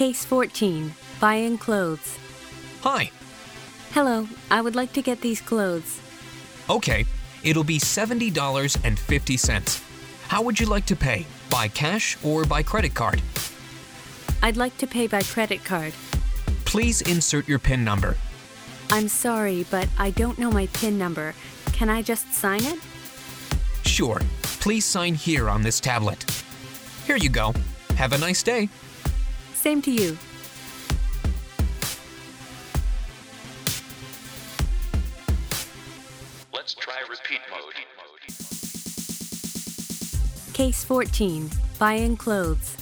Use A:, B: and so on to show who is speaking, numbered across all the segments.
A: Case 14 Buying Clothes.
B: Hi.
A: Hello, I would like to get these clothes.
B: Okay, it'll be $70.50. How would you like to pay? By cash or by credit card?
A: I'd like to pay by credit card.
B: Please insert your PIN number.
A: I'm sorry, but I don't know my PIN number. Can I just sign it?
B: Sure. Please sign here on this tablet. Here you go. Have a nice day.
A: Same to you.
C: Let's try repeat mode.
A: Case 14 Buying Clothes.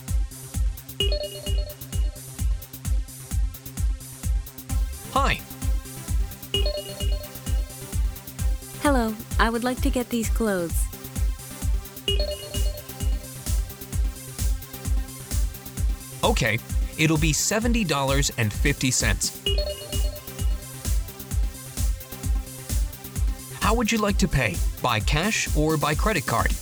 B: Hi.
A: Hello, I would like to get these clothes.
B: Okay, it'll be $70.50. How would you like to pay? By cash or by credit card?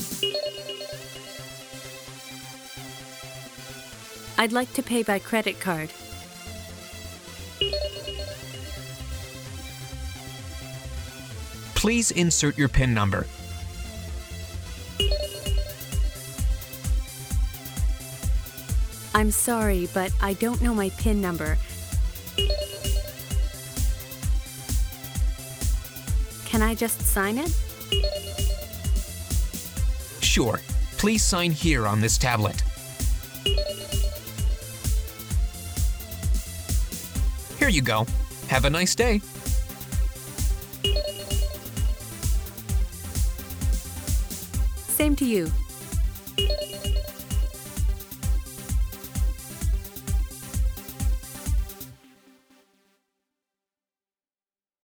A: I'd like to pay by credit card.
B: Please insert your PIN number.
A: I'm sorry, but I don't know my PIN number. Can I just sign it?
B: Sure. Please sign here on this tablet. Here you go. Have a nice day.
A: Same to you.